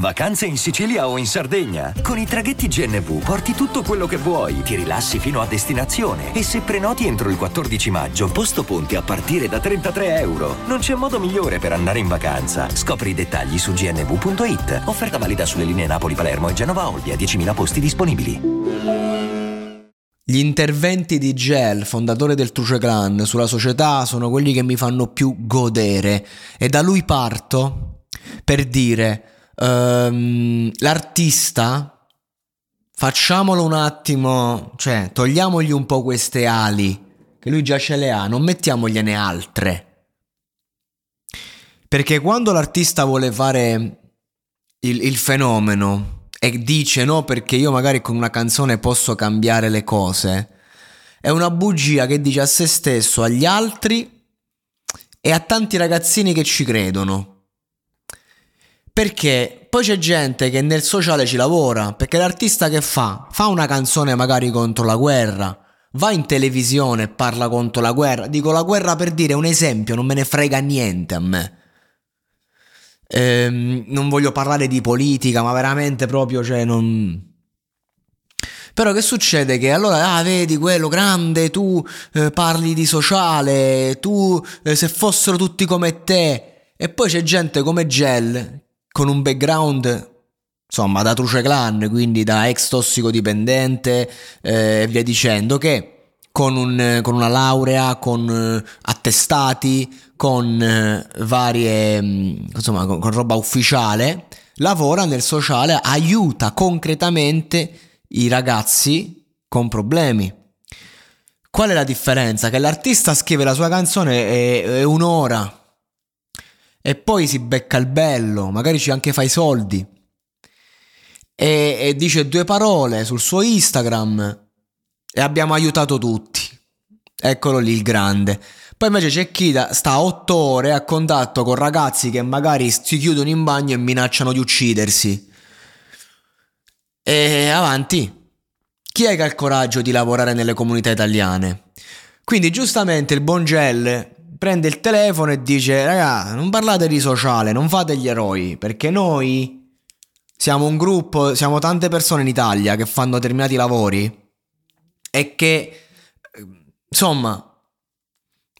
Vacanze in Sicilia o in Sardegna. Con i traghetti GNV porti tutto quello che vuoi, ti rilassi fino a destinazione e se prenoti entro il 14 maggio, posto ponti a partire da 33 euro. Non c'è modo migliore per andare in vacanza. Scopri i dettagli su gnv.it. Offerta valida sulle linee Napoli-Palermo e Genova-Olbia, 10.000 posti disponibili. Gli interventi di Gel, fondatore del Truce Clan, sulla società sono quelli che mi fanno più godere e da lui parto per dire um, l'artista, facciamolo un attimo, cioè togliamogli un po' queste ali, che lui già ce le ha, non mettiamogliene altre. Perché quando l'artista vuole fare il, il fenomeno e dice no perché io magari con una canzone posso cambiare le cose, è una bugia che dice a se stesso, agli altri e a tanti ragazzini che ci credono. Perché poi c'è gente che nel sociale ci lavora, perché l'artista che fa? Fa una canzone magari contro la guerra, va in televisione e parla contro la guerra. Dico la guerra per dire un esempio, non me ne frega niente a me. Ehm, non voglio parlare di politica, ma veramente proprio, cioè, non... Però che succede? Che allora, ah, vedi quello grande, tu eh, parli di sociale, tu eh, se fossero tutti come te. E poi c'è gente come Gel con un background insomma da Truce Clan, quindi da ex tossicodipendente eh, e via dicendo, che con, un, con una laurea, con eh, attestati, con eh, varie, mm, insomma, con, con roba ufficiale, lavora nel sociale, aiuta concretamente i ragazzi con problemi. Qual è la differenza? Che l'artista scrive la sua canzone e, e un'ora e poi si becca il bello, magari ci anche fa i soldi e, e dice due parole sul suo Instagram e abbiamo aiutato tutti. Eccolo lì il grande. Poi invece c'è chi da, sta otto ore a contatto con ragazzi che magari si chiudono in bagno e minacciano di uccidersi. E avanti. Chi è che ha il coraggio di lavorare nelle comunità italiane? Quindi giustamente il buon prende il telefono e dice raga non parlate di sociale, non fate gli eroi, perché noi siamo un gruppo, siamo tante persone in Italia che fanno determinati lavori e che insomma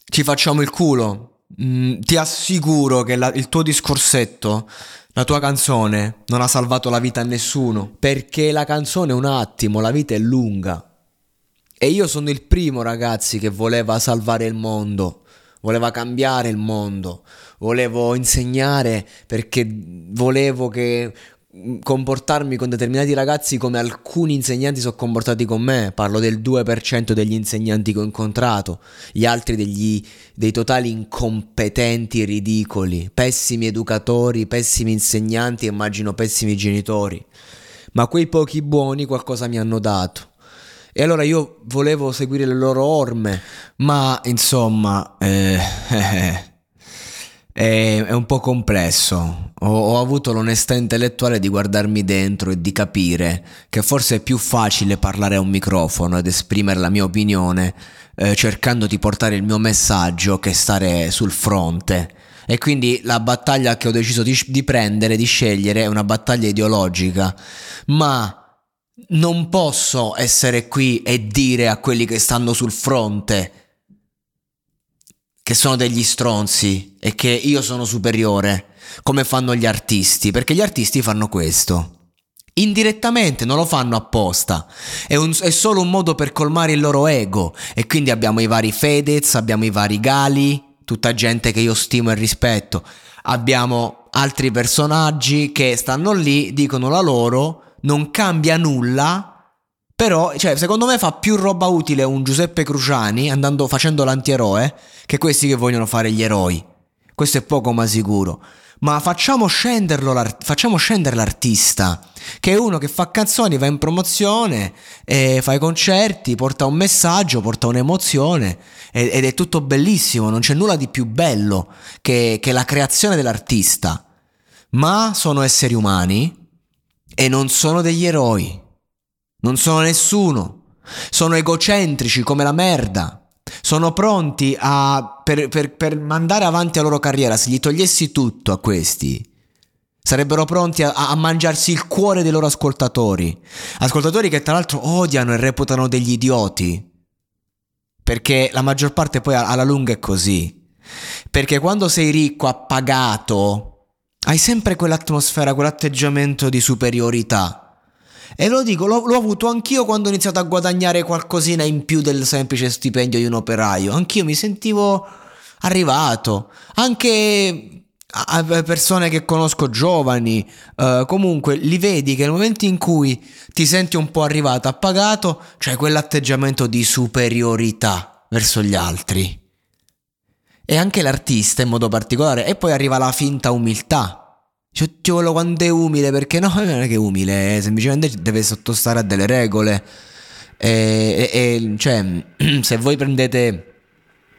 ci facciamo il culo. Mm, ti assicuro che la, il tuo discorsetto, la tua canzone non ha salvato la vita a nessuno, perché la canzone è un attimo, la vita è lunga. E io sono il primo ragazzi che voleva salvare il mondo voleva cambiare il mondo, volevo insegnare perché volevo che mm, comportarmi con determinati ragazzi come alcuni insegnanti sono comportati con me, parlo del 2% degli insegnanti che ho incontrato, gli altri degli, dei totali incompetenti ridicoli, pessimi educatori, pessimi insegnanti, immagino pessimi genitori, ma quei pochi buoni qualcosa mi hanno dato e allora io volevo seguire le loro orme, ma insomma eh, eh, è, è, un po' complesso. Ho, ho, avuto l'onestà intellettuale di guardarmi dentro e di capire che forse è più facile parlare a un microfono ed esprimere la mia opinione eh, cercando di portare il mio messaggio che stare sul fronte. E quindi la battaglia che ho deciso di, di prendere, di scegliere, è una battaglia ideologica, ma non posso essere qui e dire a quelli che stanno sul fronte che sono degli stronzi e che io sono superiore, come fanno gli artisti, perché gli artisti fanno questo. Indirettamente non lo fanno apposta, è, un, è, solo un modo per colmare il loro ego. E quindi abbiamo i vari Fedez, abbiamo i vari Gali, tutta gente che io stimo e rispetto, abbiamo altri personaggi che stanno lì, dicono la loro non cambia nulla. Però, cioè, secondo me fa più roba utile un Giuseppe Cruciani andando facendo l'antieroe che questi che vogliono fare gli eroi. questo è poco ma sicuro. Ma facciamo, facciamo scendere l'artista, che è uno che fa canzoni, va in promozione, fa i concerti, porta un messaggio, porta un'emozione ed è tutto bellissimo, non c'è nulla di più bello che, che la creazione dell'artista. Ma sono esseri umani e non sono degli eroi, non sono nessuno, sono egocentrici come la merda sono pronti a, per, per, per mandare avanti la loro carriera, se gli togliessi tutto a questi, sarebbero pronti a, a, mangiarsi il cuore dei loro ascoltatori. Ascoltatori che tra l'altro odiano e reputano degli idioti. Perché la maggior parte poi alla lunga è così. Perché quando sei ricco, appagato, hai sempre quell'atmosfera, quell'atteggiamento di superiorità. E lo dico, l'ho, l'ho, avuto anch'io quando ho iniziato a guadagnare qualcosina in più del semplice stipendio di un operaio. Anch'io mi sentivo arrivato. Anche a persone che conosco giovani, uh, comunque li vedi che nel momento in cui ti senti un po' arrivato, appagato, c'è quell'atteggiamento di superiorità verso gli altri. E anche l'artista in modo particolare. E poi arriva la finta umiltà cioè, quello quanto è umile, perché no, non è che è umile, eh, semplicemente deve sottostare a delle regole. E, e, cioè, se voi prendete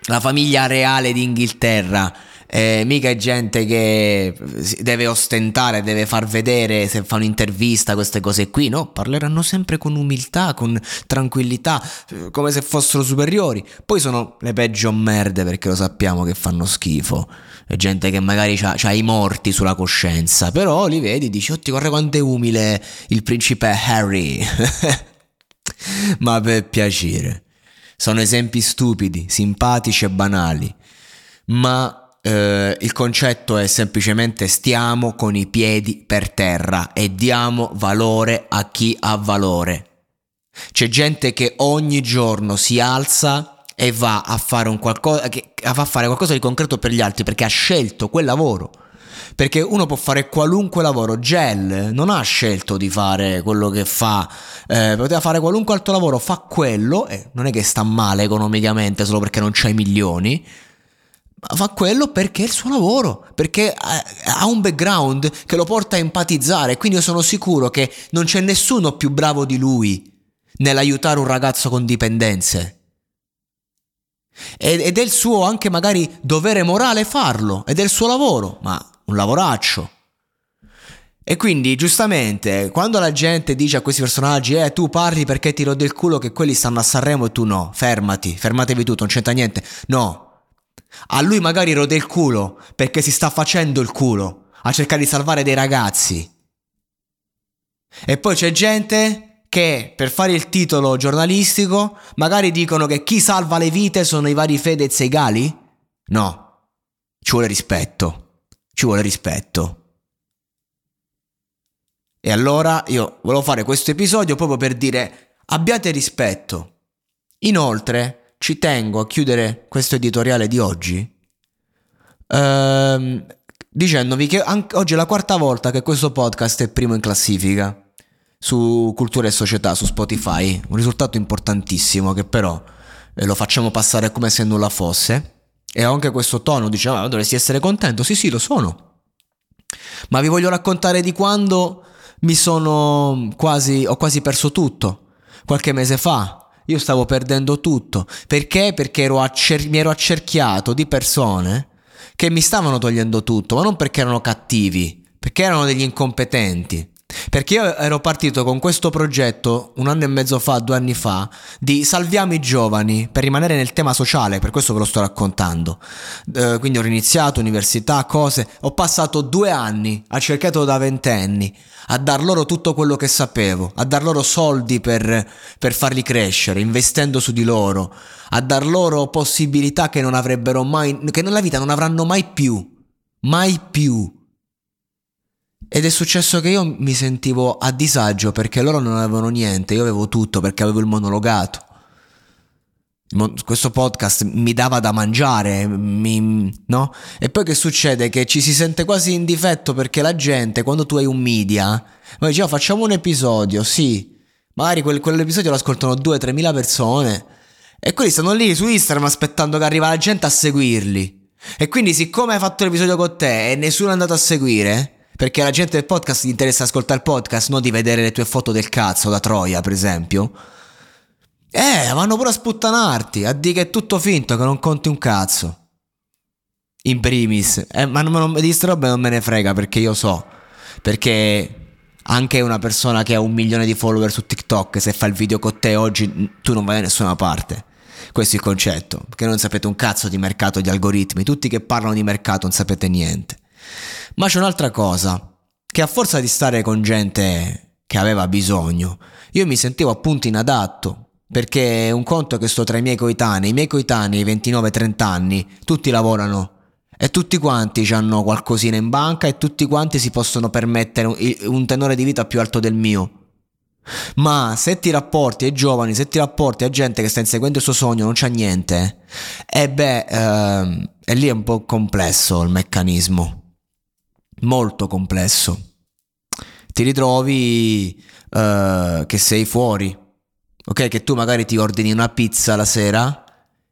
la famiglia reale d'Inghilterra, eh, mica è gente che deve ostentare, deve far vedere se fa un'intervista, queste cose qui, no? Parleranno sempre con umiltà, con tranquillità, come se fossero superiori. Poi sono le peggio merde perché lo sappiamo che fanno schifo gente che magari ha i morti sulla coscienza, però li vedi dici, oddio, guarda quanto è umile il principe Harry. Ma per piacere. Sono esempi stupidi, simpatici e banali, ma eh, il concetto è semplicemente stiamo con i piedi per terra e diamo valore a chi ha valore. C'è gente che ogni giorno si alza e va a fare, un qualcosa, che, a fare qualcosa di concreto per gli altri perché ha scelto quel lavoro. Perché uno può fare qualunque lavoro. Gel non ha scelto di fare quello che fa, eh, poteva fare qualunque altro lavoro, fa quello, e non è che sta male economicamente solo perché non c'ha i milioni, fa quello perché è il suo lavoro, perché ha un background che lo porta a empatizzare. Quindi io sono sicuro che non c'è nessuno più bravo di lui nell'aiutare un ragazzo con dipendenze. Ed è il suo anche magari dovere morale farlo, ed è il suo lavoro, ma un lavoraccio. E quindi giustamente quando la gente dice a questi personaggi eh tu parli perché ti rode il culo che quelli stanno a Sanremo e tu no, fermati, fermatevi tutto, non c'entra niente. No. A lui magari rode il culo perché si sta facendo il culo a cercare di salvare dei ragazzi. E poi c'è gente che per fare il titolo giornalistico magari dicono che chi salva le vite sono i vari Fedez e i Gali? No, ci vuole rispetto, ci vuole rispetto. E allora io volevo fare questo episodio proprio per dire abbiate rispetto. Inoltre ci tengo a chiudere questo editoriale di oggi ehm, dicendovi che oggi è la quarta volta che questo podcast è primo in classifica su Cultura e Società, su Spotify, un risultato importantissimo che però eh, lo facciamo passare come se nulla fosse. E anche questo tono diceva, ah, dovresti essere contento, sì sì lo sono. Ma vi voglio raccontare di quando mi sono quasi, ho quasi perso tutto. Qualche mese fa io stavo perdendo tutto. Perché? Perché ero accer- mi ero accerchiato di persone che mi stavano togliendo tutto, ma non perché erano cattivi, perché erano degli incompetenti. Perché io ero partito con questo progetto un anno e mezzo fa, due anni fa, di salviamo i giovani per rimanere nel tema sociale, per questo ve lo sto raccontando. Eh, quindi ho iniziato università, cose, ho passato due anni, a cercato da ventenni, a dar loro tutto quello che sapevo, a dar loro soldi per, per farli crescere, investendo su di loro, a dar loro possibilità che non avrebbero mai, che nella vita non avranno mai più, mai più. Ed è successo che io mi sentivo a disagio perché loro non avevano niente, io avevo tutto perché avevo il monologato. Questo podcast mi dava da mangiare, mi, no? E poi che succede? Che ci si sente quasi in difetto perché la gente, quando tu hai un media, ma dice, oh, facciamo un episodio, sì. Magari quel, quell'episodio lo ascoltano 2-3 mila persone. E quelli stanno lì su Instagram aspettando che arriva la gente a seguirli. E quindi, siccome hai fatto l'episodio con te e nessuno è andato a seguire, perché la gente del podcast gli interessa ascoltare il podcast, non di vedere le tue foto del cazzo da Troia, per esempio. Eh, vanno pure a sputtanarti, a dire che è tutto finto, che non conti un cazzo. In primis, eh, ma non, non, di queste robe non me ne frega perché io so. Perché anche una persona che ha un milione di follower su TikTok, se fa il video con te oggi, tu non vai da nessuna parte. Questo è il concetto, perché non sapete un cazzo di mercato, di algoritmi, tutti che parlano di mercato non sapete niente. Ma c'è un'altra cosa, che a forza di stare con gente che aveva bisogno, io mi sentivo appunto inadatto, perché un conto che sto tra i miei coetanei, i miei coetanei 29-30 anni, tutti lavorano e tutti quanti hanno qualcosina in banca e tutti quanti si possono permettere un tenore di vita più alto del mio. Ma se ti rapporti ai giovani, se ti rapporti a gente che sta inseguendo il suo sogno, non c'ha niente, e eh beh, ehm, e lì è un po' complesso il meccanismo. Molto complesso. Ti ritrovi eh, che sei fuori, ok? Che tu magari ti ordini una pizza la sera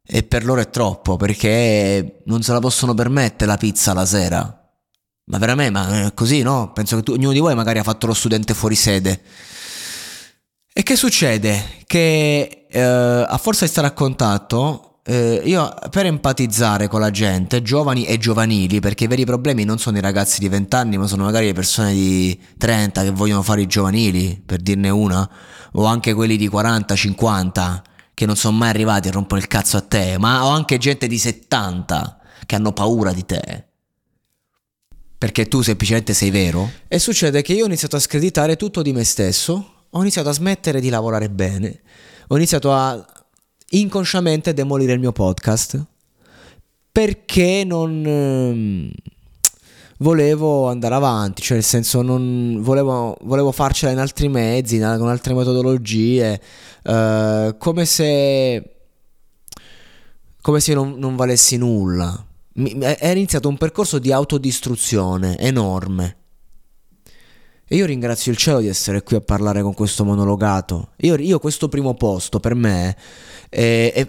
e per loro è troppo perché non se la possono permettere la pizza la sera. Ma veramente, ma è così, no? Penso che tu, ognuno di voi magari ha fatto lo studente fuori sede e che succede? Che eh, a forza di stare a contatto, eh, io per empatizzare con la gente, giovani e giovanili, perché i veri problemi non sono i ragazzi di 20 anni, ma sono magari le persone di 30 che vogliono fare i giovanili, per dirne una, o anche quelli di 40, 50 che non sono mai arrivati e rompono il cazzo a te, ma ho anche gente di 70 che hanno paura di te. Perché tu semplicemente sei vero. E succede che io ho iniziato a screditare tutto di me stesso ho iniziato a smettere di lavorare bene, ho iniziato a inconsciamente demolire il mio podcast perché non ehm, volevo andare avanti, cioè nel senso non volevo, volevo farcela in altri mezzi, con altre metodologie, eh, come se come se non, non valessi nulla. Mi, è iniziato un percorso di autodistruzione enorme e io ringrazio il cielo di essere qui a parlare con questo monologato. Io, io questo primo posto per me è, è,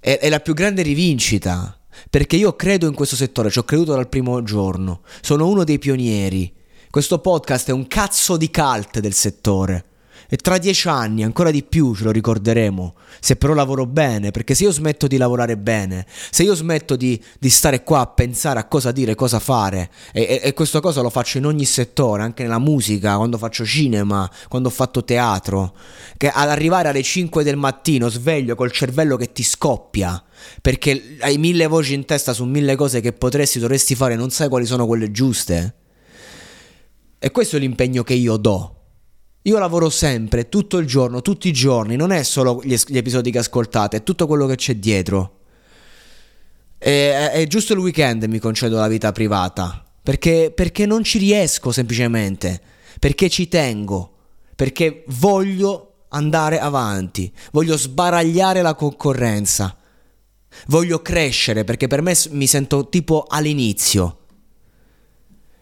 è, è la più grande rivincita. Perché io credo in questo settore, ci ho creduto dal primo giorno. Sono uno dei pionieri. Questo podcast è un cazzo di cult del settore. E tra dieci anni, ancora di più, ce lo ricorderemo. Se però lavoro bene, perché se io smetto di lavorare bene, se io smetto di, di stare qua a pensare a cosa dire, cosa fare, e, e, e questa cosa lo faccio in ogni settore, anche nella musica, quando faccio cinema, quando ho fatto teatro, che ad arrivare alle 5 del mattino sveglio col cervello che ti scoppia, perché hai mille voci in testa su mille cose che potresti, dovresti fare, non sai quali sono quelle giuste. E questo è l'impegno che io do io lavoro sempre, tutto il giorno, tutti i giorni, non è solo gli, gli episodi che ascoltate, è tutto quello che c'è dietro. E, è giusto il weekend mi concedo la vita privata, perché, perché non ci riesco semplicemente, perché ci tengo, perché voglio andare avanti, voglio sbaragliare la concorrenza, voglio crescere, perché per me mi sento tipo all'inizio.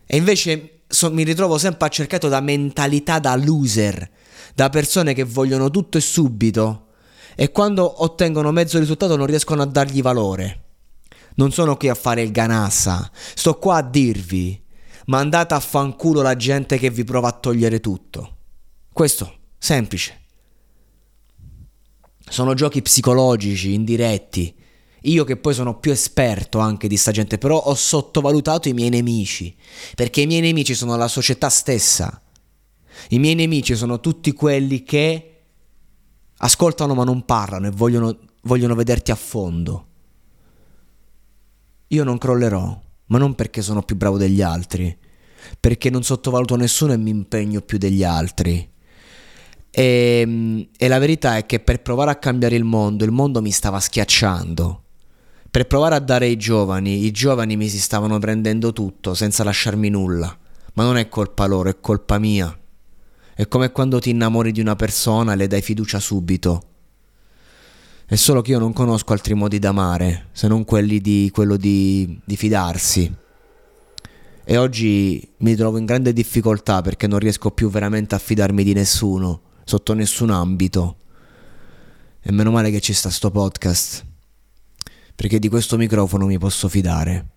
E invece so, mi ritrovo sempre accercato da mentalità da loser, da persone che vogliono tutto e subito e quando ottengono mezzo risultato non riescono a dargli valore. Non sono qui a fare il ganassa, sto qua a dirvi, mandate a fanculo la gente che vi prova a togliere tutto. Questo, semplice. Sono giochi psicologici, indiretti, io che poi sono più esperto anche di sta gente, però ho sottovalutato i miei nemici, perché i miei nemici sono la società stessa. I miei nemici sono tutti quelli che ascoltano ma non parlano e vogliono, vogliono vederti a fondo. Io non crollerò, ma non perché sono più bravo degli altri, perché non sottovaluto nessuno e mi impegno più degli altri. E, e la verità è che per provare a cambiare il mondo, il mondo mi stava schiacciando per provare a dare ai giovani, i giovani mi si stavano prendendo tutto senza lasciarmi nulla. Ma non è colpa loro, è colpa mia. È come quando ti innamori di una persona e le dai fiducia subito. È solo che io non conosco altri modi d'amare, se non quelli di quello di, di fidarsi. E oggi mi trovo in grande difficoltà perché non riesco più veramente a fidarmi di nessuno, sotto nessun ambito. E meno male che ci sta sto podcast perché di questo microfono mi posso fidare.